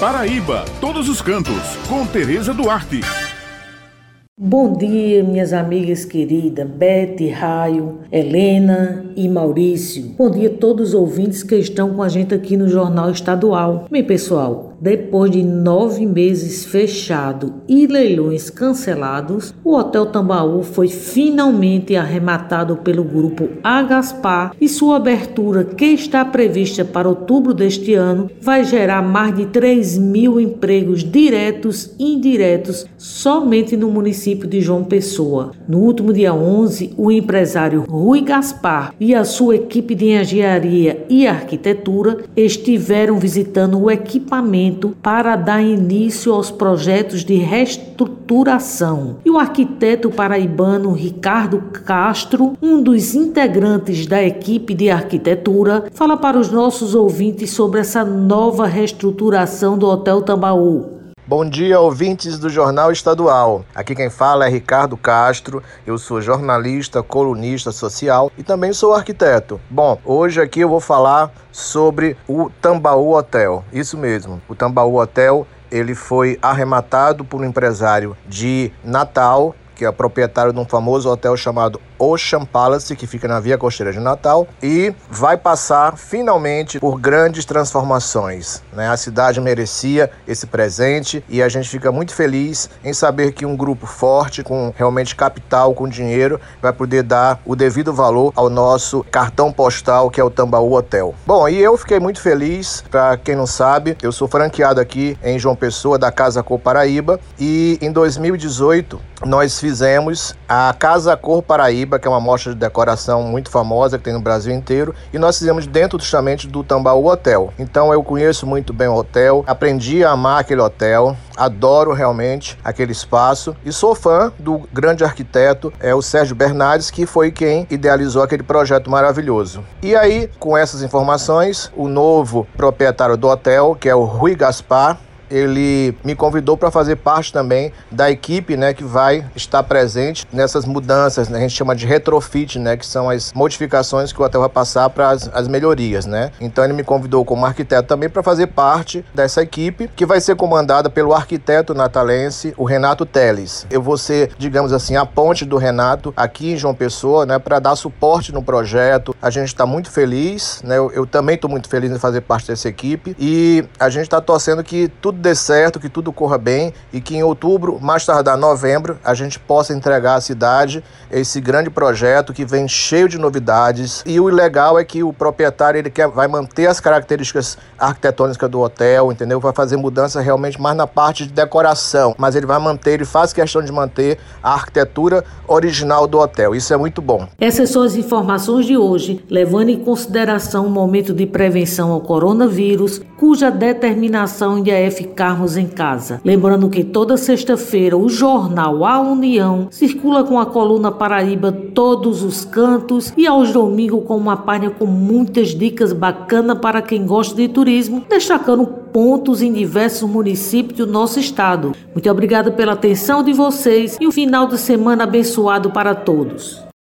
Paraíba, todos os cantos, com Tereza Duarte. Bom dia, minhas amigas queridas, Bete, Raio, Helena e Maurício. Bom dia a todos os ouvintes que estão com a gente aqui no Jornal Estadual. Bem, pessoal, depois de nove meses fechado e leilões cancelados, o Hotel Tambaú foi finalmente arrematado pelo grupo Agaspar e sua abertura, que está prevista para outubro deste ano, vai gerar mais de 3 mil empregos diretos e indiretos somente no município de João Pessoa. No último dia 11, o empresário Rui Gaspar e a sua equipe de engenharia e arquitetura estiveram visitando o equipamento para dar início aos projetos de reestruturação. E o arquiteto paraibano Ricardo Castro, um dos integrantes da equipe de arquitetura, fala para os nossos ouvintes sobre essa nova reestruturação do Hotel Tambaú. Bom dia, ouvintes do Jornal Estadual. Aqui quem fala é Ricardo Castro. Eu sou jornalista, colunista social e também sou arquiteto. Bom, hoje aqui eu vou falar sobre o Tambaú Hotel. Isso mesmo, o Tambaú Hotel ele foi arrematado por um empresário de Natal que é proprietário de um famoso hotel chamado Ocean Palace, que fica na Via Costeira de Natal, e vai passar finalmente por grandes transformações. Né? A cidade merecia esse presente e a gente fica muito feliz em saber que um grupo forte, com realmente capital, com dinheiro, vai poder dar o devido valor ao nosso cartão postal, que é o Tambaú Hotel. Bom, e eu fiquei muito feliz, para quem não sabe, eu sou franqueado aqui em João Pessoa, da Casa Cor Paraíba, e em 2018 nós fizemos a Casa Cor Paraíba, que é uma mostra de decoração muito famosa que tem no Brasil inteiro, e nós fizemos dentro justamente do Tambaú Hotel. Então eu conheço muito bem o hotel, aprendi a amar aquele hotel, adoro realmente aquele espaço e sou fã do grande arquiteto é o Sérgio Bernardes, que foi quem idealizou aquele projeto maravilhoso. E aí, com essas informações, o novo proprietário do hotel, que é o Rui Gaspar, ele me convidou para fazer parte também da equipe, né, que vai estar presente nessas mudanças, né, a gente chama de retrofit, né, que são as modificações que o hotel vai passar para as, as melhorias, né. Então ele me convidou como arquiteto também para fazer parte dessa equipe, que vai ser comandada pelo arquiteto natalense, o Renato Teles. Eu vou ser, digamos assim, a ponte do Renato aqui em João Pessoa, né, para dar suporte no projeto. A gente está muito feliz, né, eu, eu também estou muito feliz em fazer parte dessa equipe e a gente está torcendo que tudo tudo dê certo, que tudo corra bem e que em outubro, mais tardar novembro, a gente possa entregar à cidade esse grande projeto que vem cheio de novidades. E o legal é que o proprietário ele quer, vai manter as características arquitetônicas do hotel, entendeu? Vai fazer mudança realmente mais na parte de decoração, mas ele vai manter, ele faz questão de manter a arquitetura original do hotel. Isso é muito bom. Essas são as informações de hoje, levando em consideração o momento de prevenção ao coronavírus, cuja determinação ainda é ficarmos em casa. Lembrando que toda sexta-feira o jornal A União circula com a coluna Paraíba todos os cantos e aos domingos com uma página com muitas dicas bacanas para quem gosta de turismo, destacando pontos em diversos municípios do nosso estado. Muito obrigada pela atenção de vocês e um final de semana abençoado para todos.